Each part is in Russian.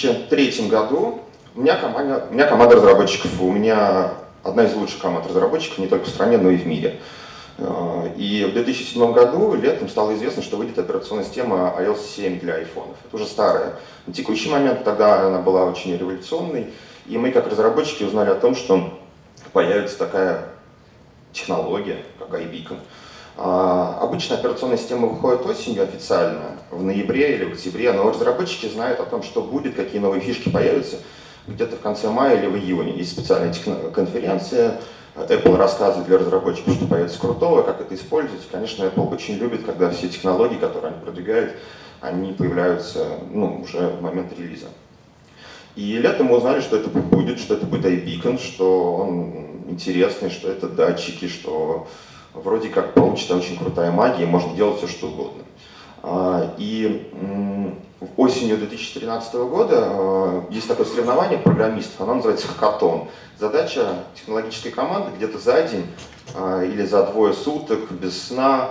2003 году у меня команда, у меня команда разработчиков, у меня одна из лучших команд разработчиков не только в стране, но и в мире. Э, и в 2007 году летом стало известно, что выйдет операционная система iOS 7 для айфонов. Это уже старая. На текущий момент тогда она была очень революционной. И мы, как разработчики, узнали о том, что появится такая технология, как iBeacon. А, обычно операционная система выходит осенью официально, в ноябре или в октябре, но разработчики знают о том, что будет, какие новые фишки появятся где-то в конце мая или в июне. Есть специальная конференция, Apple рассказывает для разработчиков, что появится крутого, как это использовать. Конечно, Apple очень любит, когда все технологии, которые они продвигают, они появляются ну, уже в момент релиза. И летом мы узнали, что это будет, что это будет iBeacon, что он интересный, что это датчики, что вроде как получится очень крутая магия, можно делать все, что угодно. А, и осенью 2013 года а, есть такое соревнование программистов, оно называется хакатон. Задача технологической команды где-то за день а, или за двое суток без сна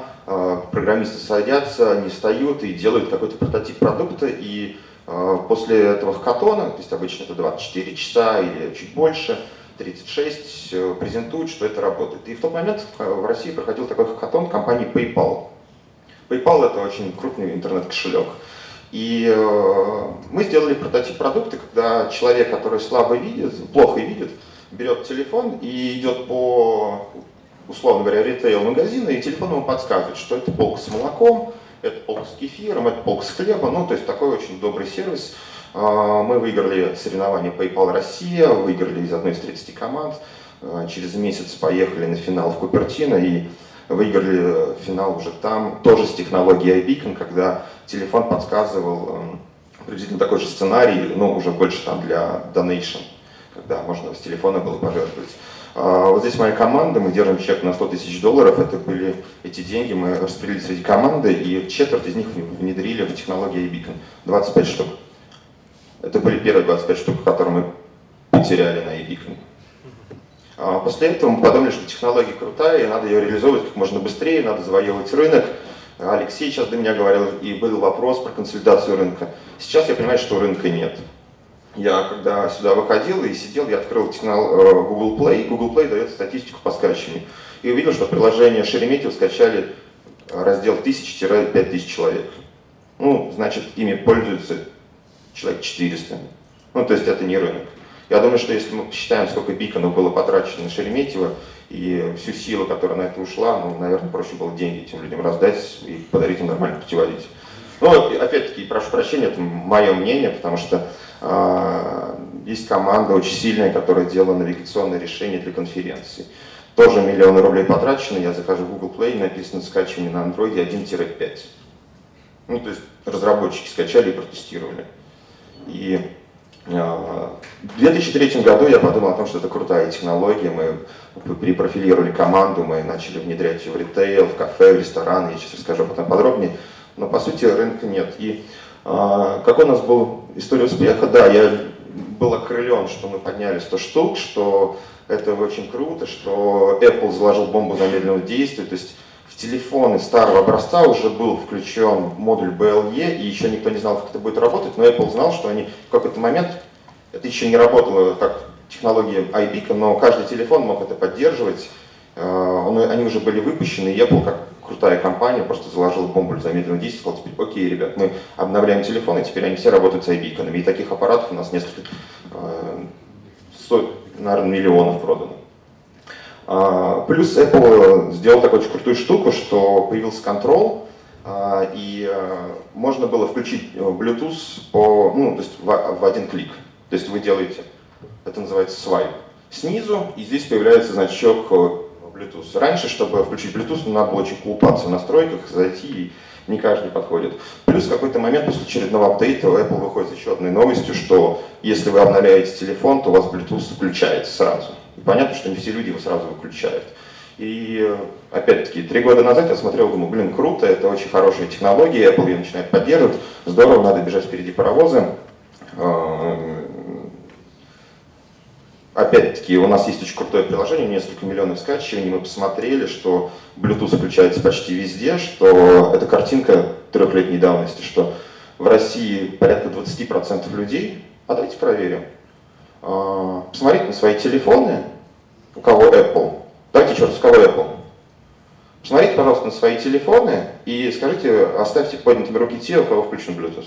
программисты садятся, не встают и делают какой-то прототип продукта, и после этого хакатона, то есть обычно это 24 часа или чуть больше, 36, э, презентуют, что это работает. И в тот момент в России проходил такой хакатон компании PayPal. PayPal это очень крупный интернет-кошелек. И э, мы сделали прототип продукта, когда человек, который слабо видит, плохо видит, берет телефон и идет по, условно говоря, ритейл-магазину, и телефон ему подсказывает, что это полка с молоком, это полк с кефиром, это полк с хлеба, ну, то есть такой очень добрый сервис. А, мы выиграли соревнования PayPal Россия, выиграли из одной из 30 команд. А, через месяц поехали на финал в Купертино и выиграли финал уже там, тоже с технологией iBeacon, когда телефон подсказывал эм, приблизительно такой же сценарий, но уже больше там для donation, когда можно с телефона было пожертвовать. А, вот здесь моя команда, мы держим чек на 100 тысяч долларов, это были эти деньги, мы распределили среди команды, и четверть из них внедрили в технологию iBeacon, 25 штук. Это были первые 25 штук, которые мы потеряли на iBeacon. А, после этого мы подумали, что технология крутая, и надо ее реализовывать как можно быстрее, надо завоевывать рынок. Алексей сейчас до меня говорил, и был вопрос про консолидацию рынка. Сейчас я понимаю, что рынка нет. Я когда сюда выходил и сидел, я открыл канал э, Google Play. Google Play дает статистику по скачиванию. И увидел, что приложение Шереметьево скачали раздел 1000-5000 человек. Ну, значит, ими пользуются человек 400. Ну, то есть это не рынок. Я думаю, что если мы посчитаем, сколько биконов было потрачено на Шереметьево и всю силу, которая на это ушла, ну, наверное, проще было деньги этим людям раздать и подарить им нормальный путеводитель. Ну, опять-таки, прошу прощения, это мое мнение, потому что а, есть команда очень сильная, которая делала навигационные решения для конференции. Тоже миллионы рублей потрачены, я захожу в Google Play, написано скачивание на Android 1-5. Ну, то есть разработчики скачали и протестировали. И а, в 2003 году я подумал о том, что это крутая технология. Мы перепрофилировали команду, мы начали внедрять ее в ритейл, в кафе, в рестораны. Я сейчас расскажу об этом подробнее. Но по сути рынка нет. И а, какой у нас был история успеха? Да, я был окрылен, что мы подняли 100 штук, что это очень круто, что Apple заложил бомбу замедленного действия, то есть телефоны старого образца уже был включен модуль BLE, и еще никто не знал, как это будет работать, но Apple знал, что они в какой-то момент, это еще не работало как технология iBeacon, но каждый телефон мог это поддерживать, а, они уже были выпущены, и Apple как крутая компания просто заложила бомбу замедленного действия, сказала, теперь, окей, ребят, мы обновляем телефоны, теперь они все работают с iBeacon. И таких аппаратов у нас несколько, э, сот, наверное, миллионов продано. А, плюс Apple сделал такую очень крутую штуку, что появился контроль, а, и э, можно было включить э, Bluetooth по, ну, то есть в, в один клик. То есть вы делаете, это называется свайп, снизу, и здесь появляется значок Bluetooth. Раньше, чтобы включить Bluetooth, ну, надо было очень колупаться в настройках, зайти, и не каждый подходит. Плюс в какой-то момент после очередного апдейта Apple выходит с еще одной новостью, что если вы обновляете телефон, то у вас Bluetooth включается сразу. Понятно, что не все люди его сразу выключают. И опять-таки, три года назад я смотрел, думаю, блин, круто, это очень хорошая технология, Apple ее начинает поддерживать, здорово, надо бежать впереди паровоза. А, Опять-таки, у нас есть очень крутое приложение, несколько миллионов скачиваний. Мы посмотрели, что Bluetooth включается почти везде, что это картинка трехлетней давности, что в России порядка 20% людей А давайте проверим. А, посмотрите на свои телефоны, у кого Apple. Давайте еще раз, у кого Apple. Посмотрите, пожалуйста, на свои телефоны и скажите, оставьте поднятыми руки те, у кого включен Bluetooth.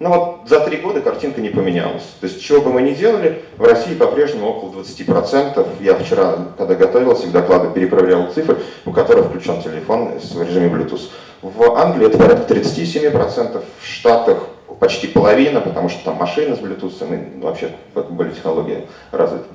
Ну вот за три года картинка не поменялась. То есть, чего бы мы ни делали, в России по-прежнему около 20%. Я вчера, когда готовился к докладу, перепроверял цифры, у которых включен телефон в режиме Bluetooth. В Англии это порядка 37%, в Штатах почти половина, потому что там машины с Bluetooth, и ну, вообще более технологии развиты.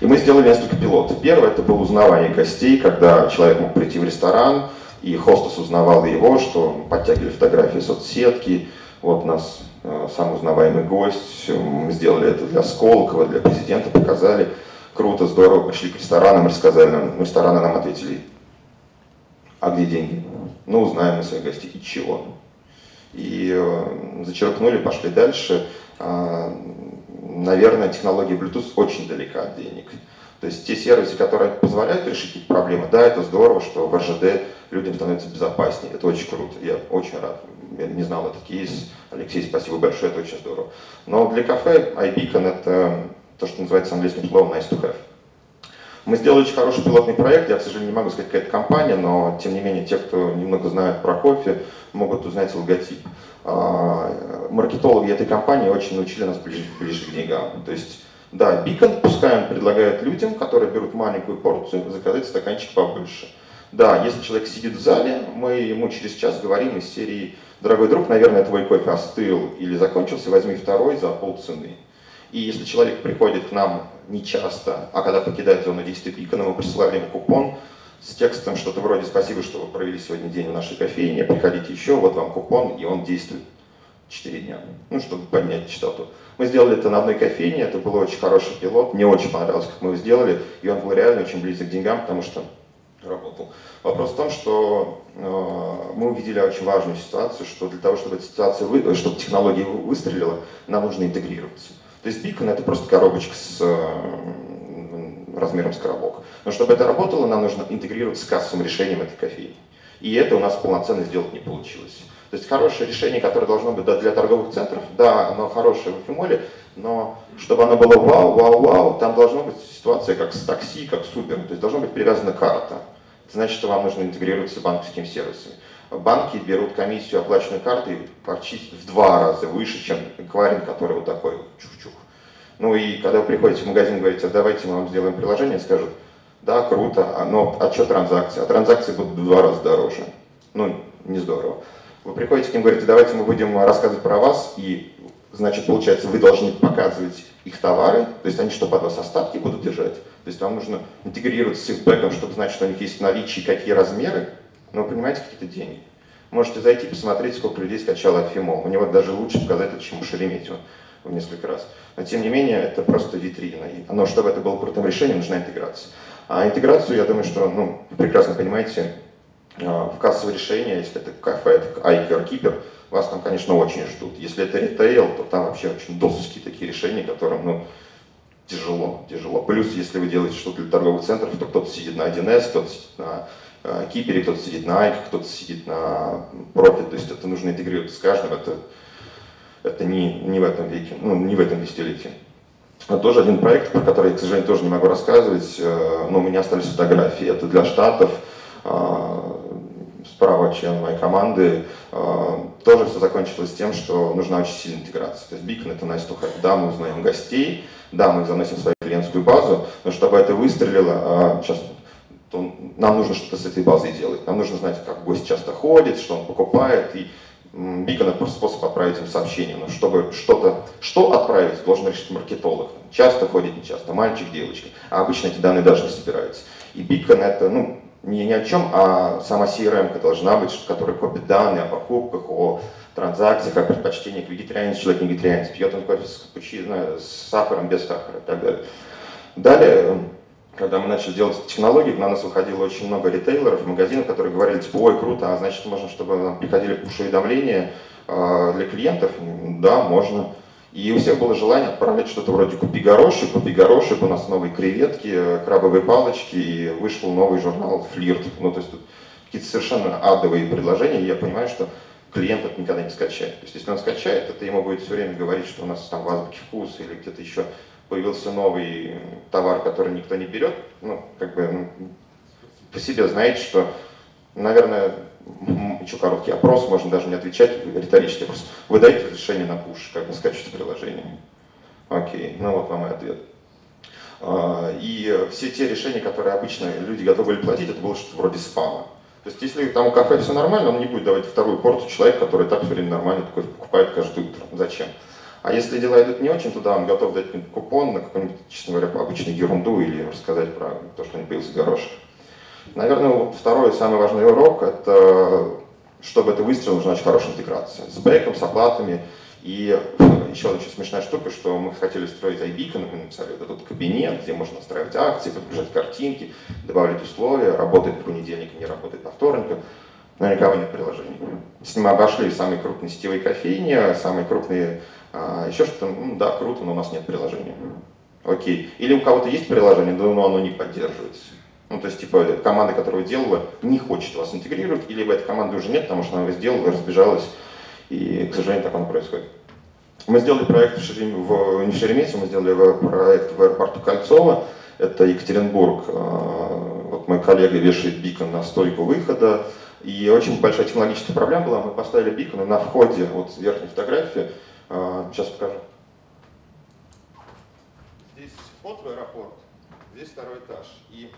И мы сделали несколько пилотов. Первое это было узнавание гостей, когда человек мог прийти в ресторан, и хостес узнавал его, что подтягивали фотографии соцсетки, вот у нас э, самый узнаваемый гость, мы сделали это для Сколково, для президента, показали. Круто, здорово, пошли к ресторанам, рассказали нам, рестораны нам ответили, а где деньги? Ну, узнаем мы своих гостей, и чего? И э, зачеркнули, пошли дальше. Э, наверное, технология Bluetooth очень далека от денег. То есть те сервисы, которые позволяют решить эти проблемы, да, это здорово, что в РЖД людям становится безопаснее. Это очень круто. Я очень рад я не знал этот кейс. Алексей, спасибо большое, это очень здорово. Но для кафе iBeacon это то, что называется английским словом nice to have. Мы сделали очень хороший пилотный проект, я, к сожалению, не могу сказать, какая это компания, но, тем не менее, те, кто немного знает про кофе, могут узнать логотип. А, маркетологи этой компании очень научили нас ближе, ближе к деньгам. То есть, да, Beacon, пускай он предлагает людям, которые берут маленькую порцию, заказать стаканчик побольше. Да, если человек сидит в зале, мы ему через час говорим из серии «Дорогой друг, наверное, твой кофе остыл или закончился, возьми второй за полцены». И если человек приходит к нам не часто, а когда покидает зону действия пика, мы присылаем ему купон с текстом что-то вроде «Спасибо, что вы провели сегодня день в нашей кофейне, приходите еще, вот вам купон», и он действует 4 дня, ну, чтобы поднять частоту. Мы сделали это на одной кофейне, это был очень хороший пилот, мне очень понравилось, как мы его сделали, и он был реально очень близок к деньгам, потому что работал. Вопрос в том, что э, мы увидели очень важную ситуацию, что для того, чтобы эта ситуация, вы, чтобы технология выстрелила, нам нужно интегрироваться. То есть Beacon это просто коробочка с э, размером с коробок. Но чтобы это работало, нам нужно интегрироваться с кассовым решением этой кофейни. И это у нас полноценно сделать не получилось. То есть хорошее решение, которое должно быть для торговых центров, да, оно хорошее в Эфимоле, но чтобы оно было вау, вау, вау, там должна быть ситуация как с такси, как с Uber. То есть должна быть привязана карта. Значит, что вам нужно интегрироваться с банковскими сервисами. Банки берут комиссию оплаченной картой почти в два раза выше, чем эквайринг, который вот такой чух-чух. Ну и когда вы приходите в магазин и говорите, а давайте мы вам сделаем приложение, скажут, да, круто, а, но а что транзакции? А транзакции будут в два раза дороже. Ну, не здорово. Вы приходите к ним и говорите, давайте мы будем рассказывать про вас, и, значит, получается, вы должны показывать их товары, то есть они что, под вас остатки будут держать? То есть вам нужно интегрироваться с их бэком, чтобы знать, что у них есть в наличии, какие размеры, но вы понимаете, какие-то деньги. Можете зайти посмотреть, сколько людей скачало Афимол. У него даже лучше показать это, чем у Шереметьева в несколько раз. Но тем не менее, это просто витрина. Но чтобы это было крутым решением, нужна интеграция. А интеграцию, я думаю, что, ну, прекрасно понимаете, а, в кассовое решение, если это кафе, это iCare Keeper, вас там, конечно, очень ждут. Если это ритейл, то там вообще очень досовские такие решения, которым, ну, тяжело, тяжело. Плюс, если вы делаете что-то для торговых центров, то кто-то сидит на 1С, кто-то сидит на э, Кипере, кто-то сидит на Айке, кто-то сидит на Профит, то есть это нужно интегрировать с каждым, это, это не, не в этом веке, ну, не в этом десятилетии. Но тоже один проект, про который я, к сожалению, тоже не могу рассказывать, э, но у меня остались фотографии, это для Штатов, э, справа член моей команды, э, тоже все закончилось тем, что нужна очень сильная интеграция. То есть Beacon это nice to. Да, мы узнаем гостей, да, мы заносим в свою клиентскую базу, но чтобы это выстрелило, сейчас то нам нужно что-то с этой базой делать. Нам нужно знать, как гость часто ходит, что он покупает, и Beacon это просто способ отправить им сообщение. Но чтобы что-то, что отправить, должен решить маркетолог. Часто ходит, не часто, мальчик, девочка. А обычно эти данные даже не собираются. И Beacon это, ну, не ни о чем, а сама CRM должна быть, которая копит данные о покупках, о транзакциях, о предпочтениях. Вегетарианец, человек не вегетарианец, пьет он кофе с капучино, с сахаром, без сахара и так далее. Далее, когда мы начали делать технологии, на нас выходило очень много ритейлеров, магазинов, которые говорили, типа, ой, круто, а значит, можно, чтобы нам приходили пуш-уведомления э, для клиентов? Да, можно. И у всех было желание отправить что-то вроде «Купи горошек», «Купи горошек», у нас новые креветки, крабовые палочки, и вышел новый журнал «Флирт». Ну, то есть тут какие-то совершенно адовые предложения, и я понимаю, что клиент это никогда не скачает. То есть если он скачает, это ему будет все время говорить, что у нас там в азбуке вкус или где-то еще появился новый товар, который никто не берет, ну, как бы ну, по себе знаете, что, наверное, еще короткий опрос, можно даже не отвечать, риторический вопрос. Вы даете разрешение на пуш, как вы скачиваете приложение? Окей, ну вот вам и ответ. А, и все те решения, которые обычно люди готовы были платить, это было что-то вроде спама. То есть если там у кафе все нормально, он не будет давать вторую порцию человек, который так все время нормально такой покупает каждое утро. Зачем? А если дела идут не очень, туда он готов дать купон на какую-нибудь, честно говоря, обычную ерунду или рассказать про то, что не появился горошек. Наверное, второй самый важный урок – это чтобы это выстрел, нужна очень хорошая интеграция с бэком, с оплатами. И еще одна очень смешная штука, что мы хотели строить iBeacon, мы написали вот этот кабинет, где можно настраивать акции, подгружать картинки, добавлять условия, работает по понедельникам, не работает по вторникам, но никого нет приложений. С ним обошли самые крупные сетевые кофейни, самые крупные, а, еще что-то, ну да, круто, но у нас нет приложения. Окей. Или у кого-то есть приложение, но оно не поддерживается. Ну, то есть, типа, команда, которая делала, не хочет вас интегрировать, или либо этой команды уже нет, потому что она его сделала, разбежалась, и, к сожалению, так оно происходит. Мы сделали проект в, Шерем... в... не в Шереметьево, мы сделали проект в аэропорту Кольцово, это Екатеринбург. А, вот мой коллега вешает бикон на стойку выхода, и очень большая технологическая проблема была, мы поставили биконы на входе, вот верхней фотографии, сейчас а, покажу. Здесь вход в аэропорт, здесь второй этаж. И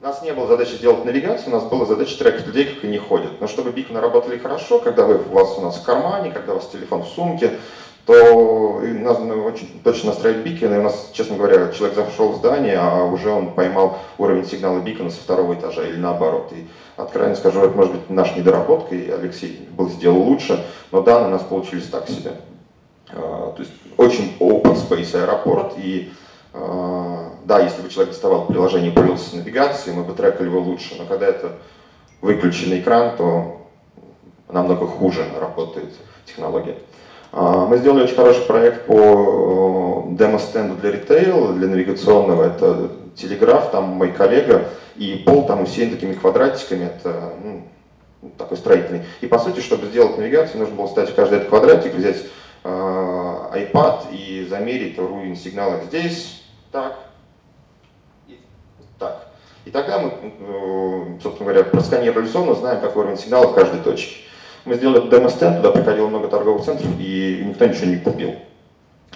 у нас не было задачи сделать навигацию, у нас была задача трекать людей, как они ходят. Но чтобы биконы работали хорошо, когда вы, у вас у нас в кармане, когда у вас телефон в сумке, то надо очень точно настроить биконы. И у нас, честно говоря, человек зашел в здание, а уже он поймал уровень сигнала бикона со второго этажа или наоборот. И откровенно скажу, это может быть наша недоработка, и Алексей был сделал лучше, но данные у нас получились так себе. А, то есть очень open space аэропорт, и а, да, если бы человек доставал приложение и пользовался навигацией, мы бы трекали его лучше, но когда это выключенный экран, то намного хуже работает технология. А, мы сделали очень хороший проект по э, демо-стенду для ритейла, для навигационного. Это телеграф, там мой коллега, и пол там усеян такими квадратиками, это ну, такой строительный. И по сути, чтобы сделать навигацию, нужно было встать в каждый этот квадратик, взять э, iPad и замерить уровень сигнала здесь, так, и так. И тогда мы, э, собственно говоря, просканировали зону, знаем, какой уровень сигнала в каждой точке. Мы сделали демо-стенд, туда приходило много торговых центров, и никто ничего не купил.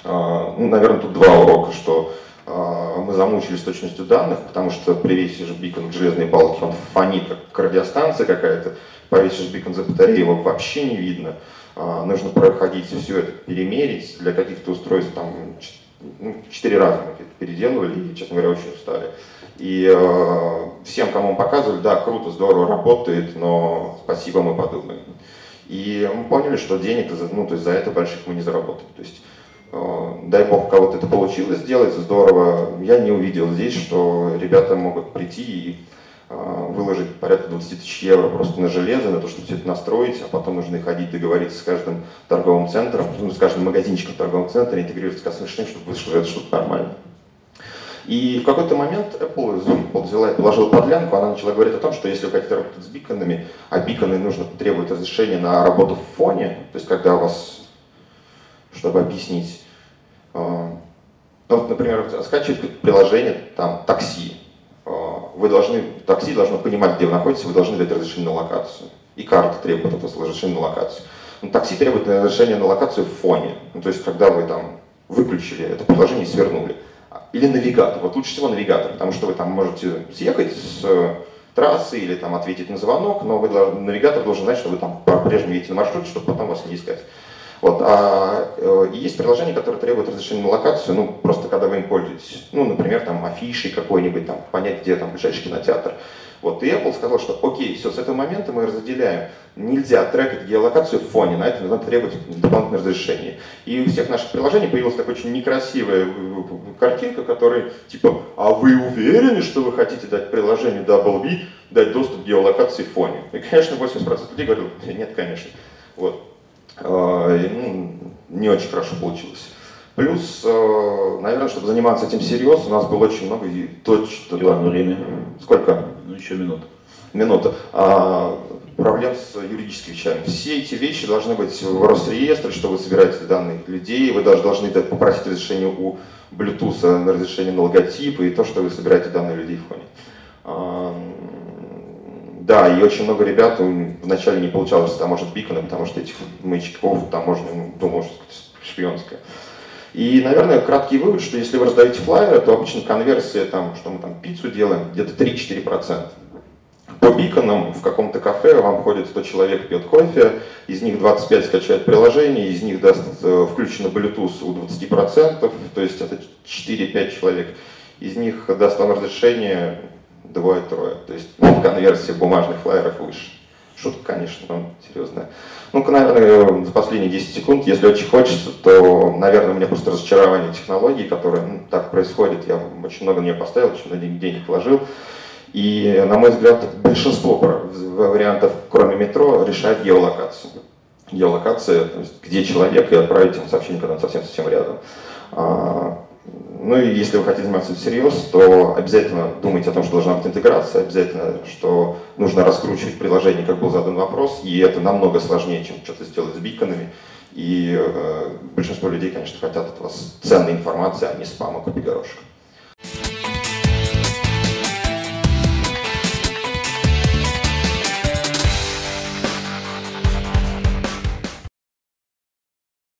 А, ну, наверное, тут два урока, что а, мы замучились точностью данных, потому что привесишь бикон к железной палке, он фонит, как радиостанция какая-то, повесишь бикон за батарею, его вообще не видно. А, нужно проходить все это, перемерить, для каких-то устройств там ну, четыре раза мы это переделывали и, честно говоря, очень устали. И э, всем, кому мы показывали, да, круто, здорово работает, но спасибо, мы подумаем. И мы поняли, что денег ну, то есть за это больших мы не заработаем. То есть, э, дай бог, кого-то это получилось сделать, здорово. Я не увидел здесь, что ребята могут прийти и выложить порядка 20 тысяч евро просто на железо, на то, чтобы все это настроить, а потом нужно ходить договориться с каждым торговым центром, ну, с каждым магазинчиком в торговом центре, интегрировать с кассовым чтобы вышло это что-то нормально. И в какой-то момент Apple взяла и положила подлянку, она начала говорить о том, что если вы хотите работать с биконами, а биконы нужно требовать разрешения на работу в фоне, то есть когда у вас, чтобы объяснить, а, ну, вот, например, скачивать приложение, там, такси, вы должны, такси должно понимать, где вы находитесь, вы должны дать разрешение на локацию. И карта требует от вас разрешения на локацию. Но такси требует разрешения на локацию в фоне. Ну, то есть, когда вы там выключили это приложение и свернули. Или навигатор. Вот лучше всего навигатор, потому что вы там можете съехать с трассы или там ответить на звонок, но вы, навигатор должен знать, что вы там по-прежнему едете на маршруте, чтобы потом вас не искать. Вот. А э, есть приложения, которые требуют разрешения на локацию, ну, просто когда вы им пользуетесь. Ну, например, там афиши какой-нибудь, там, понять, где там ближайший кинотеатр. Вот. И Apple сказал, что окей, все, с этого момента мы разделяем. Нельзя трекать геолокацию в фоне, на это надо требовать дополнительное разрешение. И у всех наших приложений появилась такая очень некрасивая картинка, которая типа, а вы уверены, что вы хотите дать приложению WB дать доступ к геолокации в фоне? И, конечно, 80% людей говорят, нет, конечно. Вот. А, ну, не очень хорошо получилось. Плюс, э, наверное, чтобы заниматься этим серьезно, у нас было очень много и точно... Иван, время. Сколько? Ну, еще минут. Минута. А, проблем с юридическими вещами. Все эти вещи должны быть в Росреестре, что вы собираете данные людей, вы даже должны попросить разрешение у Bluetooth на разрешение на логотипы и то, что вы собираете данные людей в фоне. Да, и очень много ребят вначале не получалось таможен бикона, потому что этих маячков таможня ну, думал, что это шпионское. И, наверное, краткий вывод, что если вы раздаете флайеры, то обычно конверсия, там, что мы там пиццу делаем, где-то 3-4%. По биконам в каком-то кафе вам ходит 100 человек, пьет кофе, из них 25 скачают приложение, из них даст э, включено Bluetooth у 20%, то есть это 4-5 человек. Из них даст вам разрешение двое-трое. То есть ну, конверсия бумажных флайеров выше. Шутка, конечно, но серьезная. Ну-ка, наверное, за последние 10 секунд, если очень хочется, то, наверное, у меня просто разочарование технологий, которые ну, так происходит. Я очень много на нее поставил, очень много денег вложил. И, на мой взгляд, большинство вариантов, кроме метро, решает геолокацию. Геолокация, то есть где человек, и отправить ему сообщение, когда он совсем-совсем рядом. Ну и если вы хотите заниматься всерьез, то обязательно думайте о том, что должна быть интеграция, обязательно, что нужно раскручивать приложение, как был задан вопрос, и это намного сложнее, чем что-то сделать с биконами. И э, большинство людей, конечно, хотят от вас ценной информации, а не спама копи горошка.